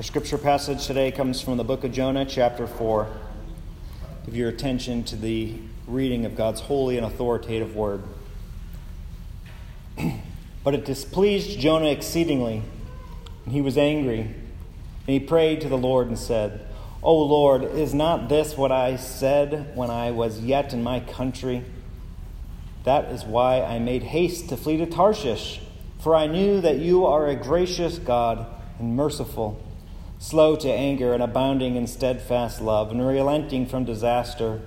Our scripture passage today comes from the book of Jonah, chapter 4. Give your attention to the reading of God's holy and authoritative word. but it displeased Jonah exceedingly, and he was angry. And he prayed to the Lord and said, O Lord, is not this what I said when I was yet in my country? That is why I made haste to flee to Tarshish, for I knew that you are a gracious God and merciful slow to anger and abounding in steadfast love, and relenting from disaster.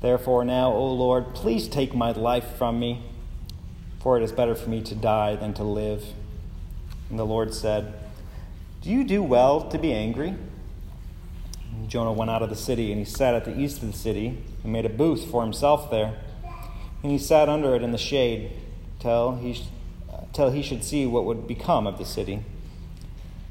Therefore, now, O Lord, please take my life from me, for it is better for me to die than to live. And the Lord said, Do you do well to be angry? And Jonah went out of the city, and he sat at the east of the city, and made a booth for himself there. And he sat under it in the shade till he, till he should see what would become of the city.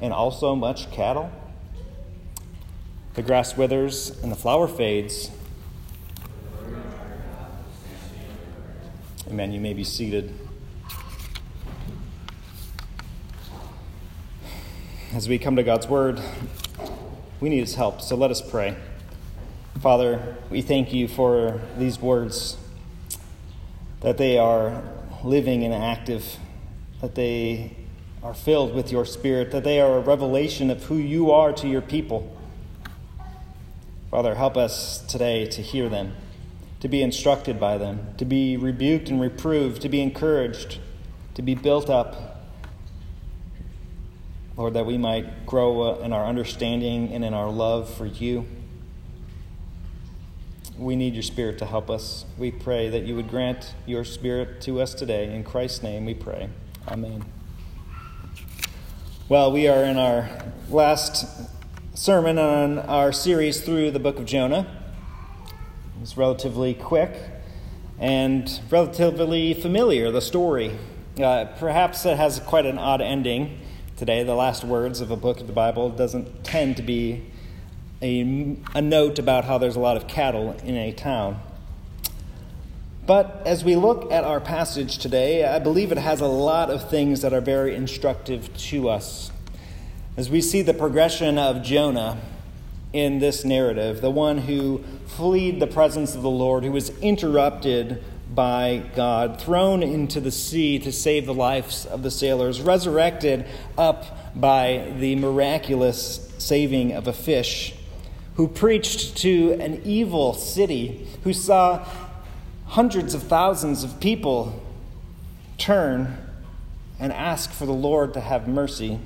And also much cattle. The grass withers and the flower fades. Amen. You may be seated. As we come to God's Word, we need His help, so let us pray. Father, we thank you for these words, that they are living and active, that they are filled with your Spirit, that they are a revelation of who you are to your people. Father, help us today to hear them, to be instructed by them, to be rebuked and reproved, to be encouraged, to be built up. Lord, that we might grow uh, in our understanding and in our love for you. We need your Spirit to help us. We pray that you would grant your Spirit to us today. In Christ's name we pray. Amen. Well, we are in our last sermon on our series through the book of Jonah. It's relatively quick and relatively familiar, the story. Uh, perhaps it has quite an odd ending today. The last words of a book of the Bible doesn't tend to be a, a note about how there's a lot of cattle in a town. But as we look at our passage today, I believe it has a lot of things that are very instructive to us. As we see the progression of Jonah in this narrative, the one who fled the presence of the Lord, who was interrupted by God, thrown into the sea to save the lives of the sailors, resurrected up by the miraculous saving of a fish, who preached to an evil city, who saw hundreds of thousands of people turn and ask for the Lord to have mercy.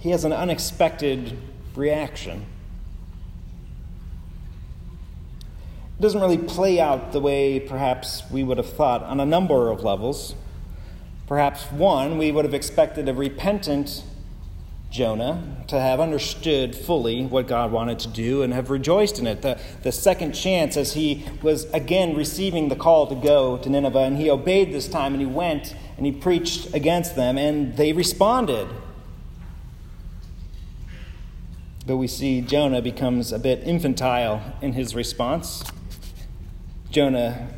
He has an unexpected reaction. It doesn't really play out the way perhaps we would have thought on a number of levels. Perhaps one, we would have expected a repentant Jonah to have understood fully what God wanted to do and have rejoiced in it. The, the second chance, as he was again receiving the call to go to Nineveh, and he obeyed this time, and he went and he preached against them, and they responded. But we see Jonah becomes a bit infantile in his response. Jonah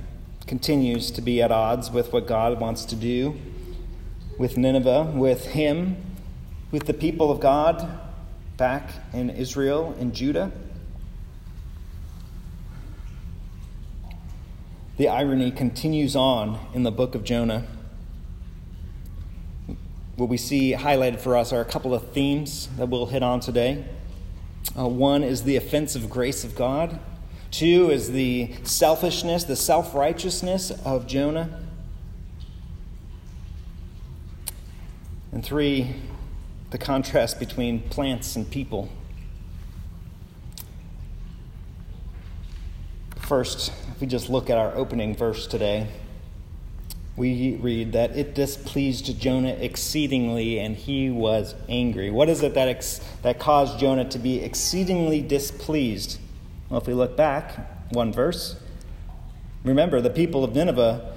continues to be at odds with what God wants to do with Nineveh, with him with the people of God back in Israel and Judah. The irony continues on in the book of Jonah. what we see highlighted for us are a couple of themes that we'll hit on today. Uh, one is the offensive grace of God, two is the selfishness, the self righteousness of Jonah, and three, the contrast between plants and people. First, if we just look at our opening verse today, we read that it displeased Jonah exceedingly and he was angry. What is it that, ex- that caused Jonah to be exceedingly displeased? Well, if we look back one verse, remember the people of Nineveh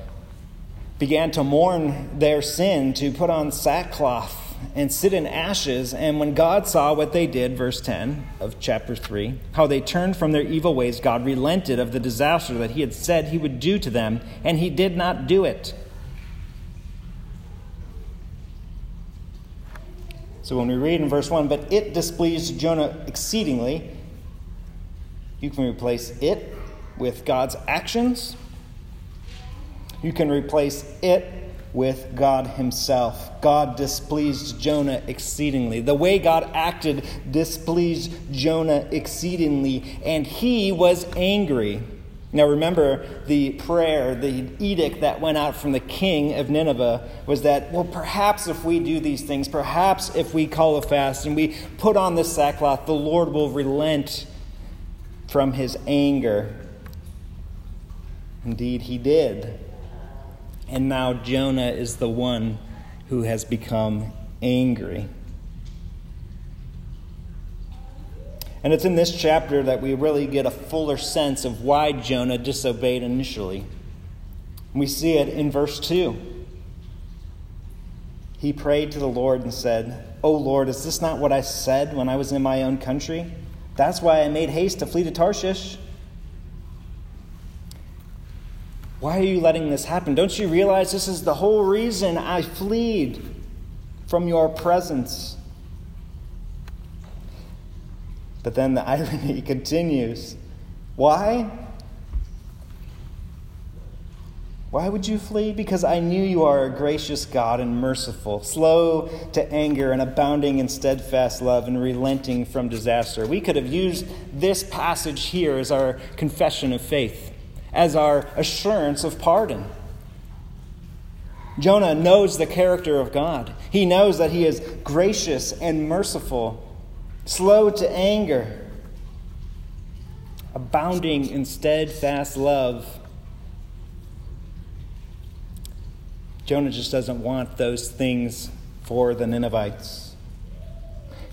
began to mourn their sin, to put on sackcloth and sit in ashes. And when God saw what they did, verse 10 of chapter 3, how they turned from their evil ways, God relented of the disaster that he had said he would do to them, and he did not do it. So when we read in verse 1, but it displeased Jonah exceedingly, you can replace it with God's actions. You can replace it with God Himself. God displeased Jonah exceedingly. The way God acted displeased Jonah exceedingly, and he was angry. Now remember, the prayer, the edict that went out from the king of Nineveh was that, well, perhaps if we do these things, perhaps if we call a fast and we put on this sackcloth, the Lord will relent from his anger. Indeed, he did. And now Jonah is the one who has become angry. And it's in this chapter that we really get a fuller sense of why Jonah disobeyed initially. We see it in verse 2. He prayed to the Lord and said, O Lord, is this not what I said when I was in my own country? That's why I made haste to flee to Tarshish. Why are you letting this happen? Don't you realize this is the whole reason I fled from your presence? But then the irony continues. Why? Why would you flee? Because I knew you are a gracious God and merciful, slow to anger and abounding in steadfast love and relenting from disaster. We could have used this passage here as our confession of faith as our assurance of pardon. Jonah knows the character of God. He knows that he is gracious and merciful, slow to anger, abounding in steadfast love. Jonah just doesn't want those things for the Ninevites.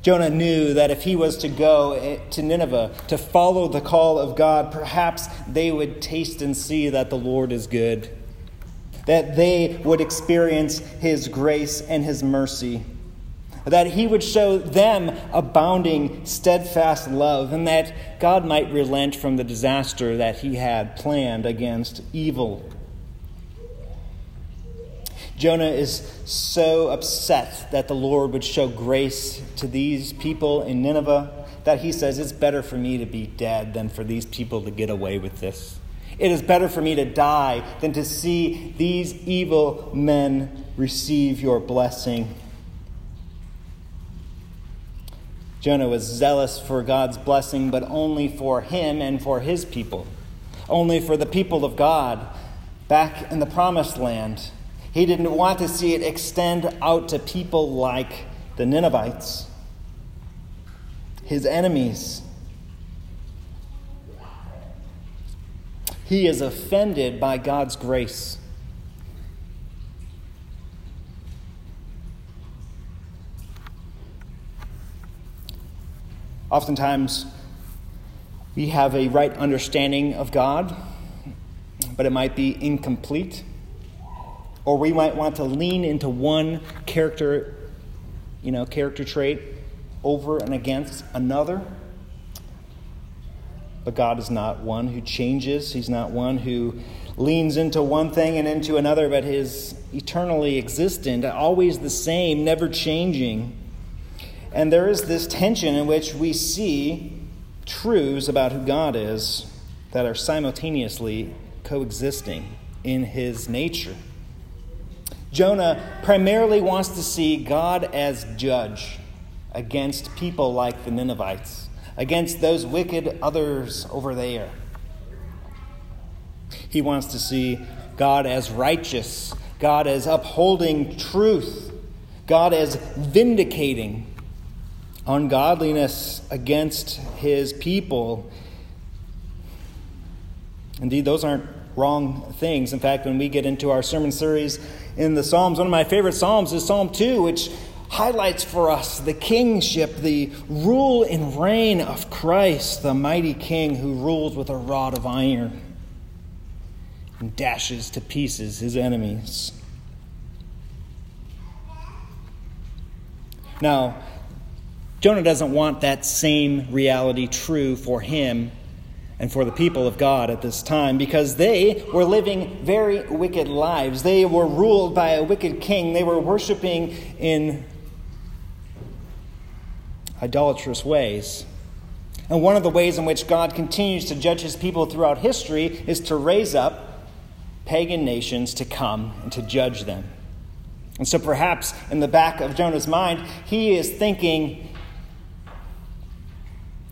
Jonah knew that if he was to go eh, to Nineveh to follow the call of God, perhaps they would taste and see that the Lord is good, that they would experience his grace and his mercy, that he would show them abounding, steadfast love, and that God might relent from the disaster that he had planned against evil Jonah is so upset that the Lord would show grace to these people in Nineveh that he says, It's better for me to be dead than for these people to get away with this. It is better for me to die than to see these evil men receive your blessing. Jonah was zealous for God's blessing, but only for him and for his people, only for the people of God back in the promised land. He didn't want to see it extend out to people like the Ninevites, his enemies. He is offended by God's grace. Oftentimes, we have a right understanding of God, but it might be incomplete. Or we might want to lean into one character, you know, character trait over and against another. But God is not one who changes. He's not one who leans into one thing and into another, but is eternally existent, always the same, never changing. And there is this tension in which we see truths about who God is that are simultaneously coexisting in his nature. Jonah primarily wants to see God as judge against people like the Ninevites, against those wicked others over there. He wants to see God as righteous, God as upholding truth, God as vindicating ungodliness against his people. Indeed, those aren't wrong things. In fact, when we get into our sermon series in the Psalms, one of my favorite Psalms is Psalm 2, which highlights for us the kingship, the rule and reign of Christ, the mighty king who rules with a rod of iron and dashes to pieces his enemies. Now, Jonah doesn't want that same reality true for him and for the people of God at this time because they were living very wicked lives. They were ruled by a wicked king. They were worshiping in idolatrous ways. And one of the ways in which God continues to judge his people throughout history is to raise up pagan nations to come and to judge them. And so perhaps in the back of Jonah's mind, he is thinking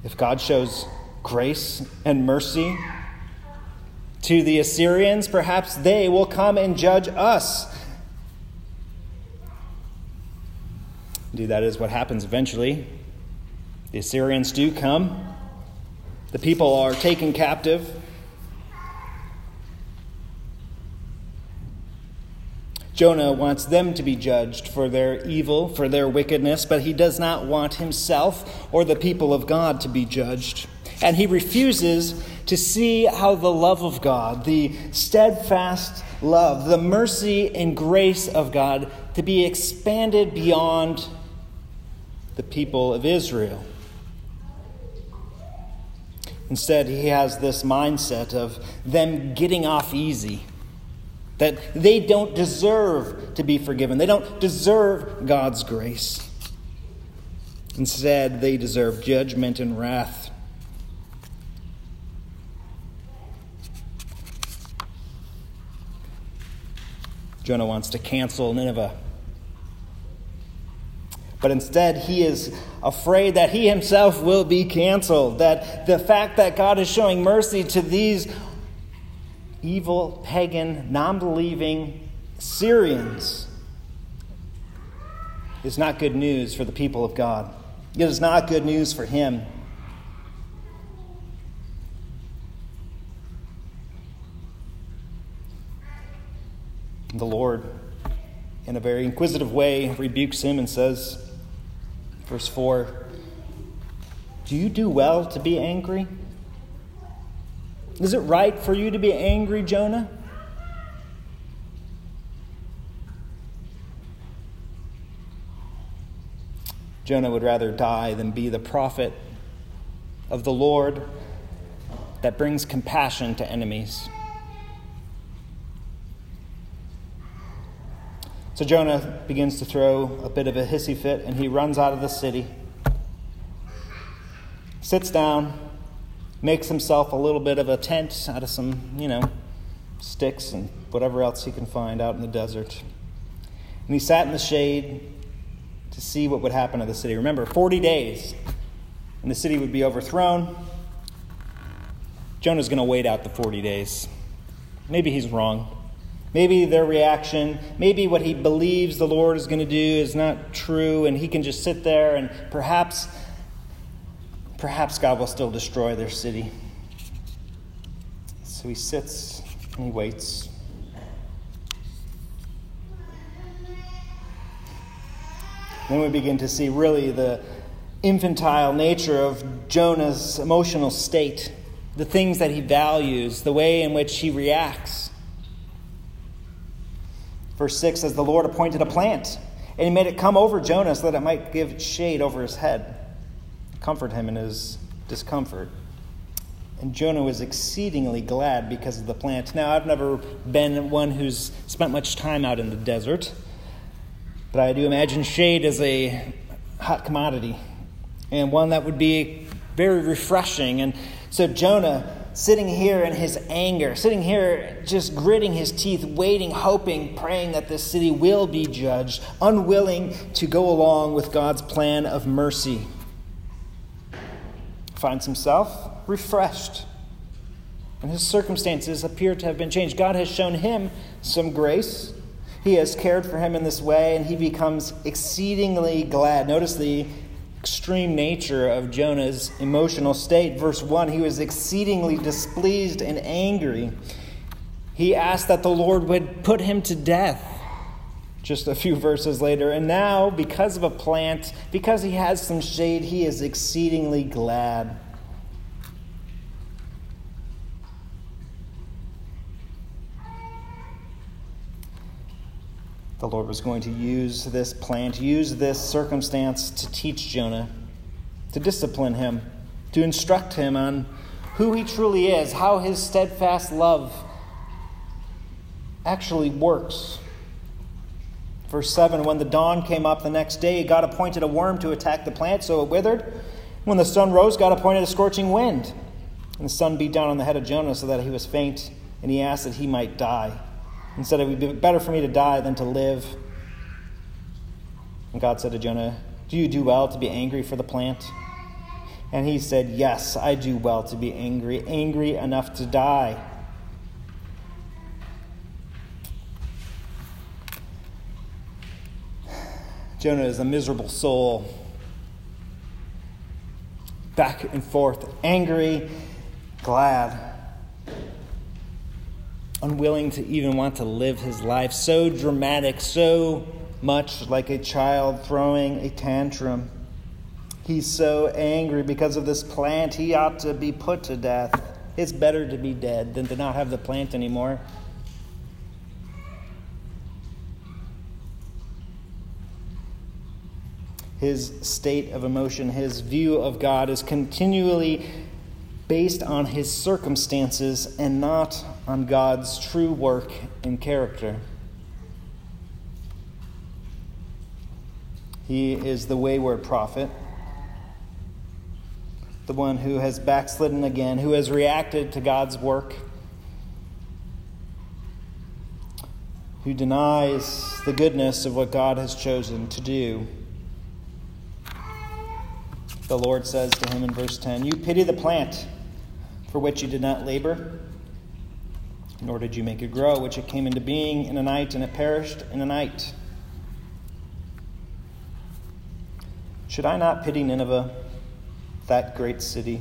if God shows grace and mercy to the Assyrians, perhaps they will come and judge us. Indeed, that is what happens eventually. The Assyrians do come, the people are taken captive. Jonah wants them to be judged for their evil, for their wickedness, but he does not want himself or the people of God to be judged. And he refuses to see how the love of God, the steadfast love, the mercy and grace of God, to be expanded beyond the people of Israel. Instead, he has this mindset of them getting off easy that they don't deserve to be forgiven. They don't deserve God's grace. Instead, they deserve judgment and wrath. Jonah wants to cancel Nineveh. But instead, he is afraid that he himself will be canceled. That the fact that God is showing mercy to these evil, pagan, non believing Assyrians is not good news for the people of God. It is not good news for him. The Lord, in a very inquisitive way, rebukes him and says, verse 4 Do you do well to be angry? Is it right for you to be angry, Jonah? Jonah would rather die than be the prophet of the Lord that brings compassion to enemies. So Jonah begins to throw a bit of a hissy fit and he runs out of the city, sits down, makes himself a little bit of a tent out of some, you know, sticks and whatever else he can find out in the desert. And he sat in the shade to see what would happen to the city. Remember, 40 days, and the city would be overthrown. Jonah's going to wait out the 40 days. Maybe he's wrong. Maybe their reaction, maybe what he believes the Lord is going to do is not true, and he can just sit there and perhaps perhaps God will still destroy their city. So he sits and he waits. Then we begin to see really the infantile nature of Jonah's emotional state, the things that he values, the way in which he reacts. Verse 6 says, The Lord appointed a plant, and he made it come over Jonah so that it might give shade over his head comfort him in his discomfort. And Jonah was exceedingly glad because of the plant. Now, I've never been one who's spent much time out in the desert, but I do imagine shade is a hot commodity and one that would be very refreshing. And so Jonah sitting here in his anger, sitting here just gritting his teeth, waiting, hoping, praying that this city will be judged, unwilling to go along with God's plan of mercy. Finds himself refreshed. And his circumstances appear to have been changed. God has shown him some grace. He has cared for him in this way, and he becomes exceedingly glad. Notice the extreme nature of Jonah's emotional state. Verse 1 he was exceedingly displeased and angry. He asked that the Lord would put him to death. Just a few verses later. And now, because of a plant, because he has some shade, he is exceedingly glad. The Lord was going to use this plant, use this circumstance to teach Jonah, to discipline him, to instruct him on who he truly is, how his steadfast love actually works. Verse 7 When the dawn came up the next day, God appointed a worm to attack the plant, so it withered. When the sun rose, God appointed a scorching wind. And the sun beat down on the head of Jonah so that he was faint, and he asked that he might die and said, It would be better for me to die than to live. And God said to Jonah, Do you do well to be angry for the plant? And he said, Yes, I do well to be angry, angry enough to die. Jonah is a miserable soul, back and forth, angry, glad unwilling to even want to live his life, so dramatic, so much like a child throwing a tantrum. He's so angry because of this plant. He ought to be put to death. It's better to be dead than to not have the plant anymore. His state of emotion, his view of God is continually based on his circumstances and not on God's true work and character. He is the wayward prophet, the one who has backslidden again, who has reacted to God's work, who denies the goodness of what God has chosen to do. The Lord says to him in verse 10 You pity the plant for which you did not labor, nor did you make it grow, which it came into being in a night, and it perished in a night. Should I not pity Nineveh, that great city,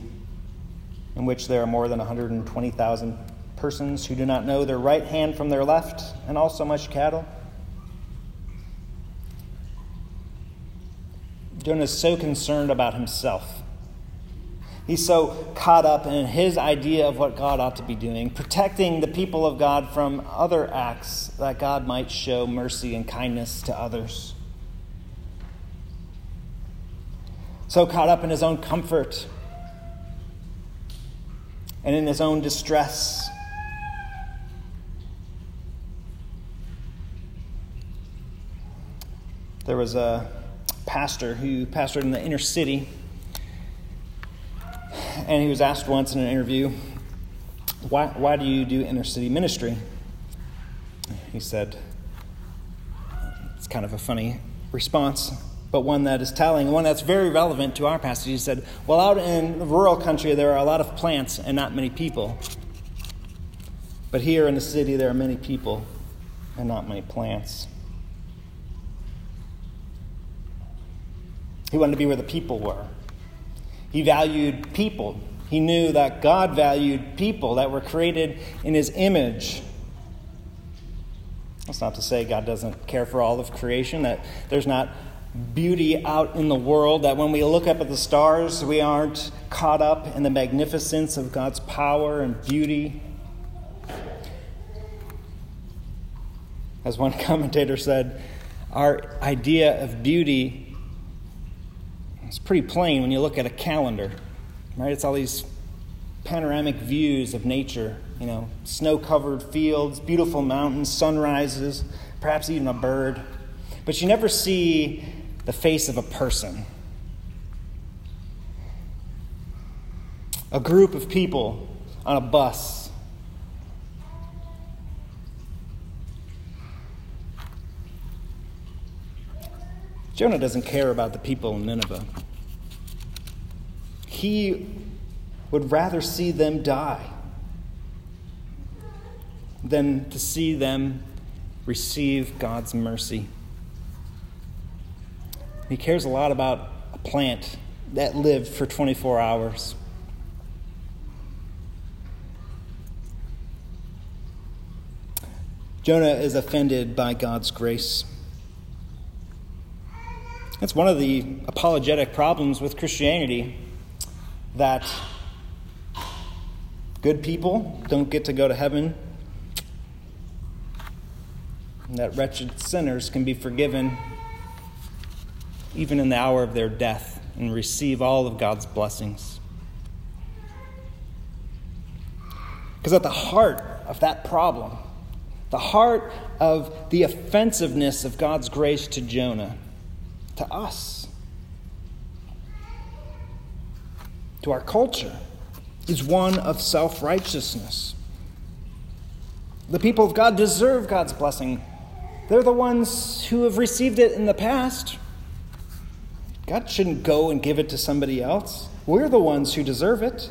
in which there are more than 120,000 persons who do not know their right hand from their left, and also much cattle? Jonah is so concerned about himself He's so caught up in his idea of what God ought to be doing, protecting the people of God from other acts that God might show mercy and kindness to others. So caught up in his own comfort and in his own distress. There was a pastor who pastored in the inner city and he was asked once in an interview, why, why do you do inner city ministry? He said, it's kind of a funny response, but one that is telling, one that's very relevant to our passage. He said, Well, out in rural country, there are a lot of plants and not many people. But here in the city, there are many people and not many plants. He wanted to be where the people were. He valued people. He knew that God valued people that were created in his image. That's not to say God doesn't care for all of creation, that there's not beauty out in the world, that when we look up at the stars, we aren't caught up in the magnificence of God's power and beauty. As one commentator said, our idea of beauty it's pretty plain when you look at a calendar, right? It's all these panoramic views of nature, you know, snow covered fields, beautiful mountains, sunrises, perhaps even a bird. But you never see the face of a person. A group of people on a bus. Jonah doesn't care about the people in Nineveh. He would rather see them die than to see them receive God's mercy. He cares a lot about a plant that lived for 24 hours. Jonah is offended by God's grace. That's one of the apologetic problems with Christianity that good people don't get to go to heaven, and that wretched sinners can be forgiven even in the hour of their death and receive all of God's blessings. Because at the heart of that problem, the heart of the offensiveness of God's grace to Jonah, to us, to our culture, is one of self righteousness. The people of God deserve God's blessing. They're the ones who have received it in the past. God shouldn't go and give it to somebody else. We're the ones who deserve it.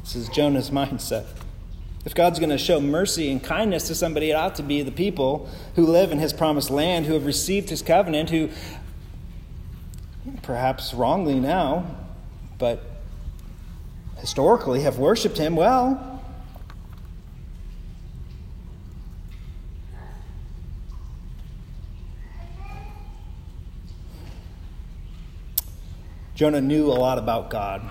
This is Jonah's mindset. If God's going to show mercy and kindness to somebody, it ought to be the people who live in his promised land, who have received his covenant, who perhaps wrongly now, but historically have worshiped him well. Jonah knew a lot about God.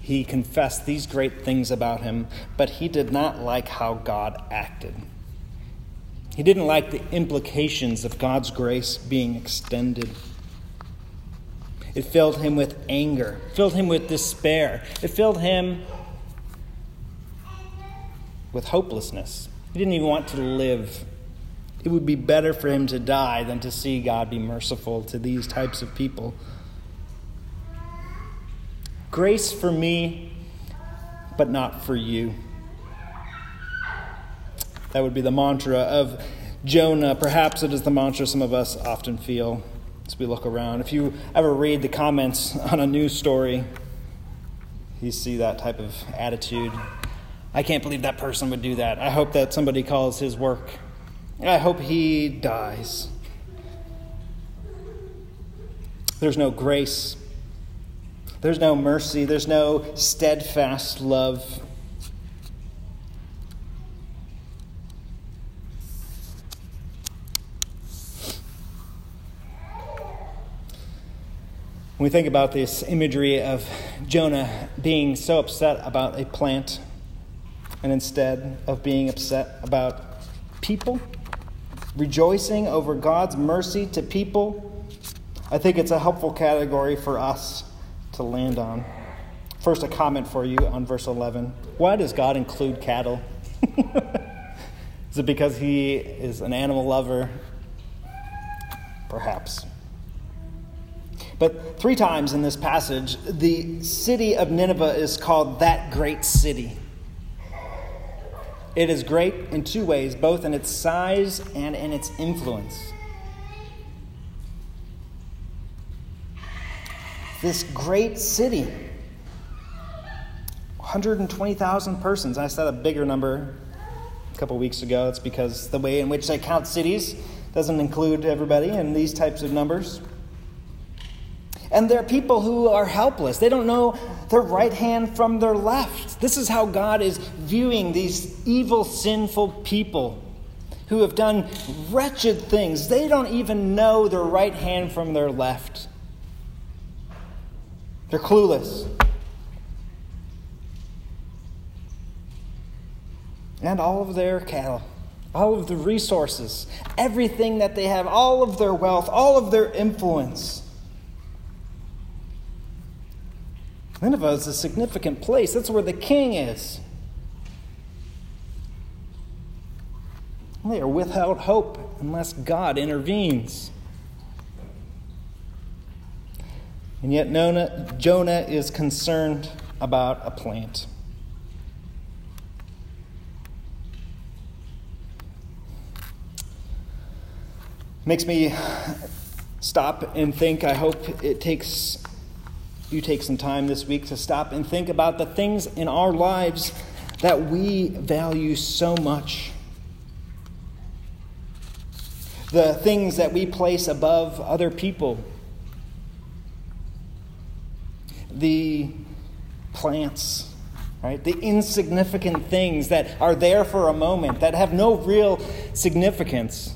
He confessed these great things about him, but he did not like how God acted. He didn't like the implications of God's grace being extended. It filled him with anger, filled him with despair. It filled him with hopelessness. He didn't even want to live. It would be better for him to die than to see God be merciful to these types of people. Grace for me, but not for you. That would be the mantra of Jonah. Perhaps it is the mantra some of us often feel as we look around. If you ever read the comments on a news story, you see that type of attitude. I can't believe that person would do that. I hope that somebody calls his work. I hope he dies. There's no grace there's no mercy, there's no steadfast love. When we think about this imagery of Jonah being so upset about a plant, and instead of being upset about people, rejoicing over God's mercy to people, I think it's a helpful category for us to land on. First, a comment for you on verse 11. Why does God include cattle? is it because he is an animal lover? Perhaps. But three times in this passage, the city of Nineveh is called that great city. It is great in two ways, both in its size and in its influence. this great city 120,000 persons. I said a bigger number a couple weeks ago. It's because the way in which they count cities doesn't include everybody in these types of numbers. And there are people who are helpless. They don't know their right hand from their left. This is how God is viewing these evil, sinful people who have done wretched things. They don't even know their right hand from their left. They're clueless. And all of their cattle, all of the resources, everything that they have, all of their wealth, all of their influence. Nineveh is a significant place. That's where the king is. They are without hope unless God intervenes. And yet, Nona, Jonah is concerned about a plant. Makes me stop and think. I hope it takes you take some time this week to stop and think about the things in our lives that we value so much. The things that we place above other people. The plants, right? The insignificant things that are there for a moment, that have no real significance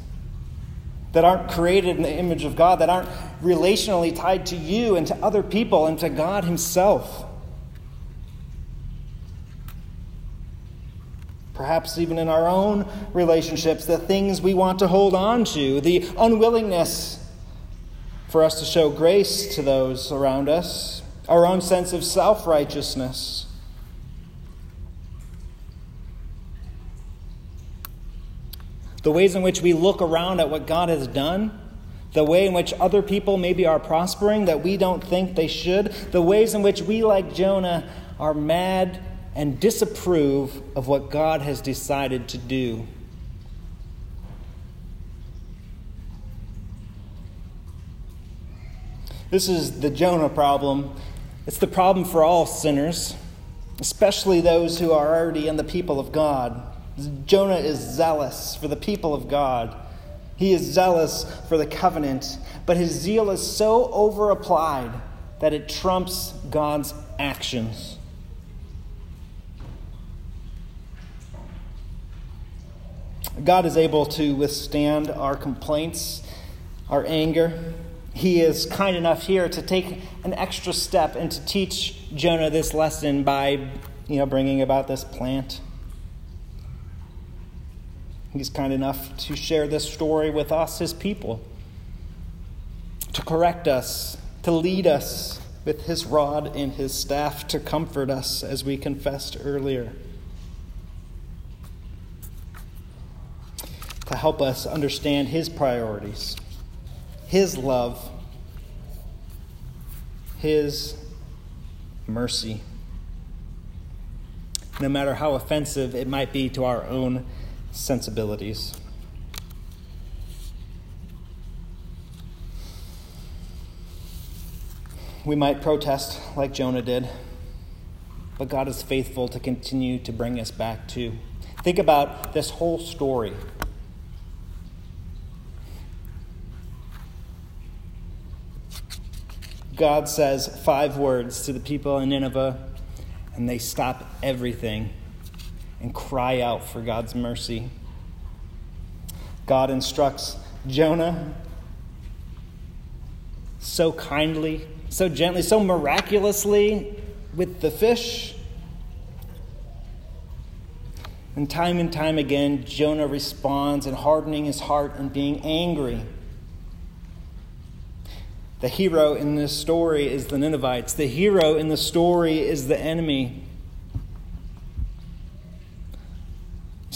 that aren't created in the image of God, that aren't relationally tied to you and to other people and to God Himself. Perhaps even in our own relationships, the things we want to hold on to, the unwillingness for us to show grace to those around us, our own sense of self righteousness. the ways in which we look around at what God has done, the way in which other people maybe are prospering that we don't think they should, the ways in which we, like Jonah, are mad and disapprove of what God has decided to do. This is the Jonah problem. It's the problem for all sinners, especially those who are already in the people of God. Jonah is zealous for the people of God. He is zealous for the covenant, but his zeal is so over applied that it trumps God's actions. God is able to withstand our complaints, our anger. He is kind enough here to take an extra step and to teach Jonah this lesson by, you know, bringing about this plant. He's kind enough to share this story with us, his people, to correct us, to lead us with his rod and his staff, to comfort us, as we confessed earlier, to help us understand his priorities, his love, his mercy. No matter how offensive it might be to our own sensibilities. We might protest like Jonah did, but God is faithful to continue to bring us back to. Think about this whole story. God says five words to the people in Nineveh, and they stop everything and cry out for God's mercy. God instructs Jonah so kindly, so gently, so miraculously with the fish. And time and time again, Jonah responds in hardening his heart and being angry. The hero in this story is the Ninevites. The hero in the story is the enemy.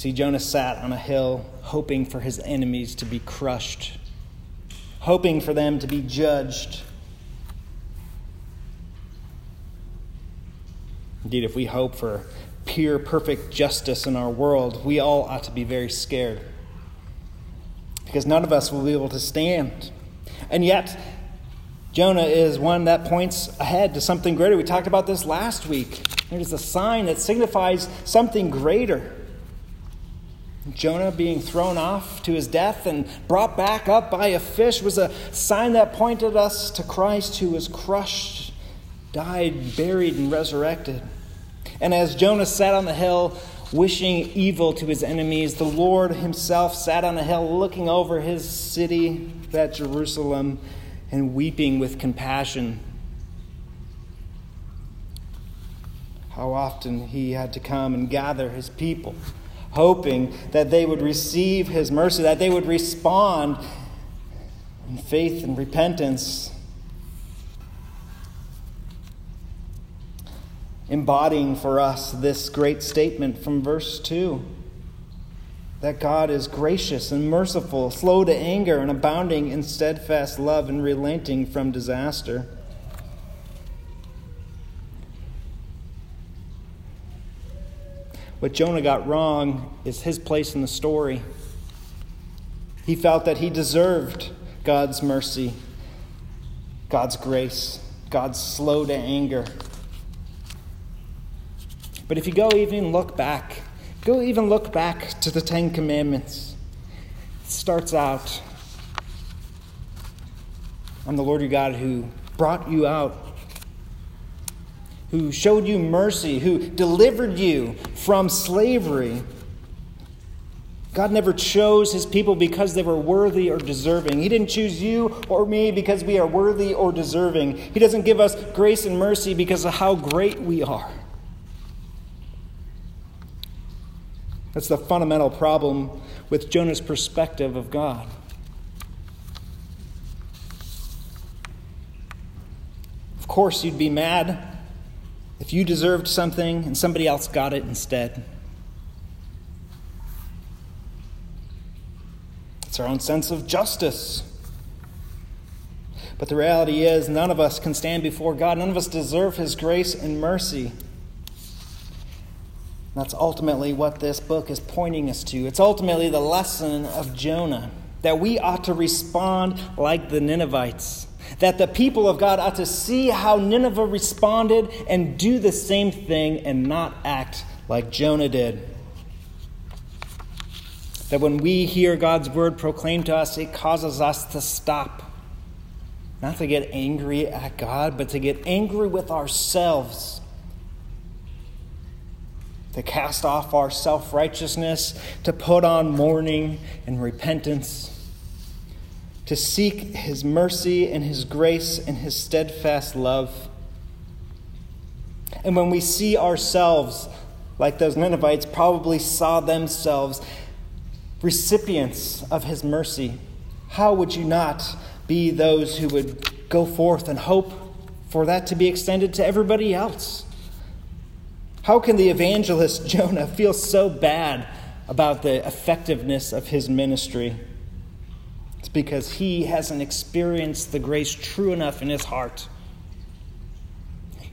See, Jonah sat on a hill hoping for his enemies to be crushed, hoping for them to be judged. Indeed, if we hope for pure, perfect justice in our world, we all ought to be very scared. Because none of us will be able to stand. And yet, Jonah is one that points ahead to something greater. We talked about this last week. Is a sign that signifies something greater. Jonah being thrown off to his death and brought back up by a fish was a sign that pointed us to Christ who was crushed, died, buried, and resurrected. And as Jonah sat on the hill wishing evil to his enemies, the Lord himself sat on a hill looking over his city, that Jerusalem, and weeping with compassion. How often he had to come and gather his people hoping that they would receive his mercy, that they would respond in faith and repentance, embodying for us this great statement from verse 2 that God is gracious and merciful, slow to anger, and abounding in steadfast love and relenting from disaster. What Jonah got wrong is his place in the story. He felt that he deserved God's mercy, God's grace, God's slow to anger. But if you go even look back, go even look back to the Ten Commandments. It starts out I'm the Lord your God who brought you out, who showed you mercy, who delivered you from slavery. God never chose his people because they were worthy or deserving. He didn't choose you or me because we are worthy or deserving. He doesn't give us grace and mercy because of how great we are. That's the fundamental problem with Jonah's perspective of God. Of course, you'd be mad if you deserved something and somebody else got it instead. It's our own sense of justice. But the reality is, none of us can stand before God. None of us deserve His grace and mercy. That's ultimately what this book is pointing us to. It's ultimately the lesson of Jonah that we ought to respond like the Ninevites. That the people of God ought to see how Nineveh responded and do the same thing and not act like Jonah did. That when we hear God's word proclaimed to us, it causes us to stop. Not to get angry at God, but to get angry with ourselves. To cast off our self righteousness, to put on mourning and repentance, to seek His mercy and His grace and His steadfast love. And when we see ourselves like those Ninevites probably saw themselves, recipients of his mercy, how would you not be those who would go forth and hope for that to be extended to everybody else? How can the evangelist Jonah feel so bad about the effectiveness of his ministry? It's because he hasn't experienced the grace true enough in his heart.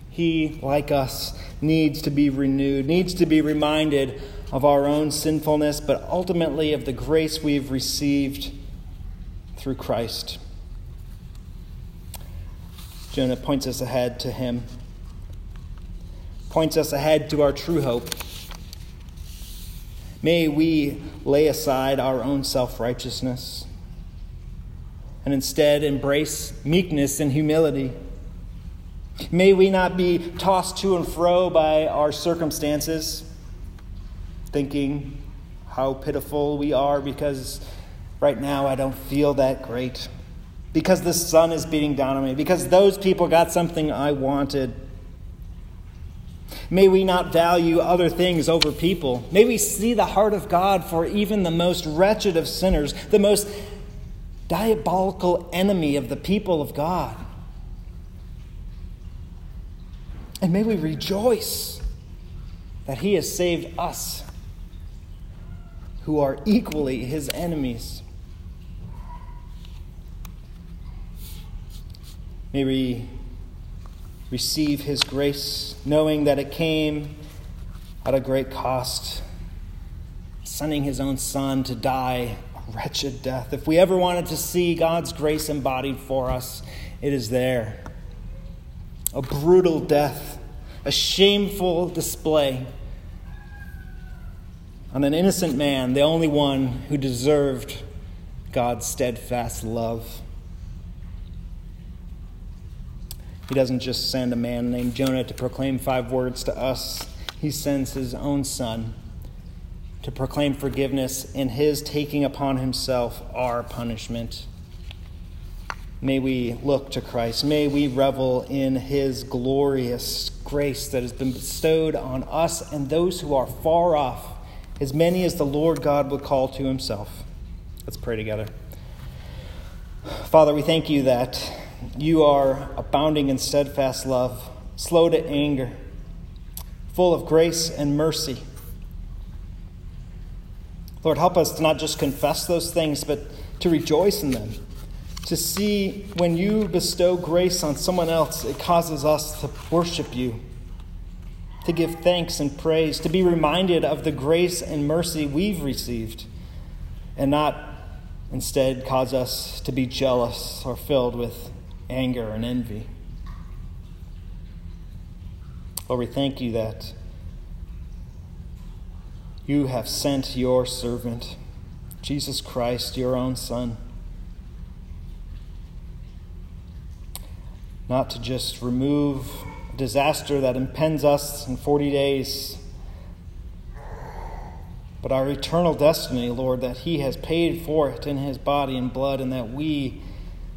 He, like us, needs to be renewed, needs to be reminded of our own sinfulness, but ultimately of the grace we've received through Christ. Jonah points us ahead to him, points us ahead to our true hope. May we lay aside our own self righteousness and instead embrace meekness and humility. May we not be tossed to and fro by our circumstances thinking how pitiful we are because right now I don't feel that great. Because the sun is beating down on me. Because those people got something I wanted. May we not value other things over people. May we see the heart of God for even the most wretched of sinners, the most diabolical enemy of the people of God. And may we rejoice that He has saved us who are equally his enemies. May we receive his grace, knowing that it came at a great cost, sending his own son to die wretched death. If we ever wanted to see God's grace embodied for us, it is there. A brutal death, a shameful display on an innocent man, the only one who deserved God's steadfast love. He doesn't just send a man named Jonah to proclaim five words to us, he sends his own son to proclaim forgiveness in his taking upon himself our punishment. May we look to Christ. May we revel in his glorious grace that has been bestowed on us and those who are far off as many as the Lord God would call to himself. Let's pray together. Father, we thank you that you are abounding in steadfast love, slow to anger, full of grace and mercy. Lord, help us to not just confess those things, but to rejoice in them. To see when you bestow grace on someone else, it causes us to worship you to give thanks and praise, to be reminded of the grace and mercy we've received, and not instead cause us to be jealous or filled with anger and envy. Lord, we thank you that you have sent your servant, Jesus Christ, your own Son, not to just remove disaster that impends us in 40 days, but our eternal destiny, Lord, that He has paid for it in His body and blood, and that we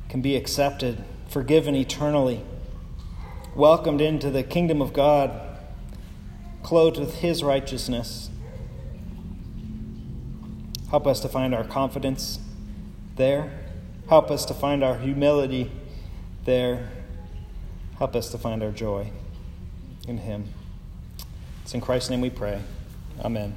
can be accepted, forgiven eternally welcomed into the kingdom of God, clothed with His righteousness. Help us to find our confidence there. Help us to find our humility there. Help us to find our joy in Him. It's in Christ's name we pray. Amen.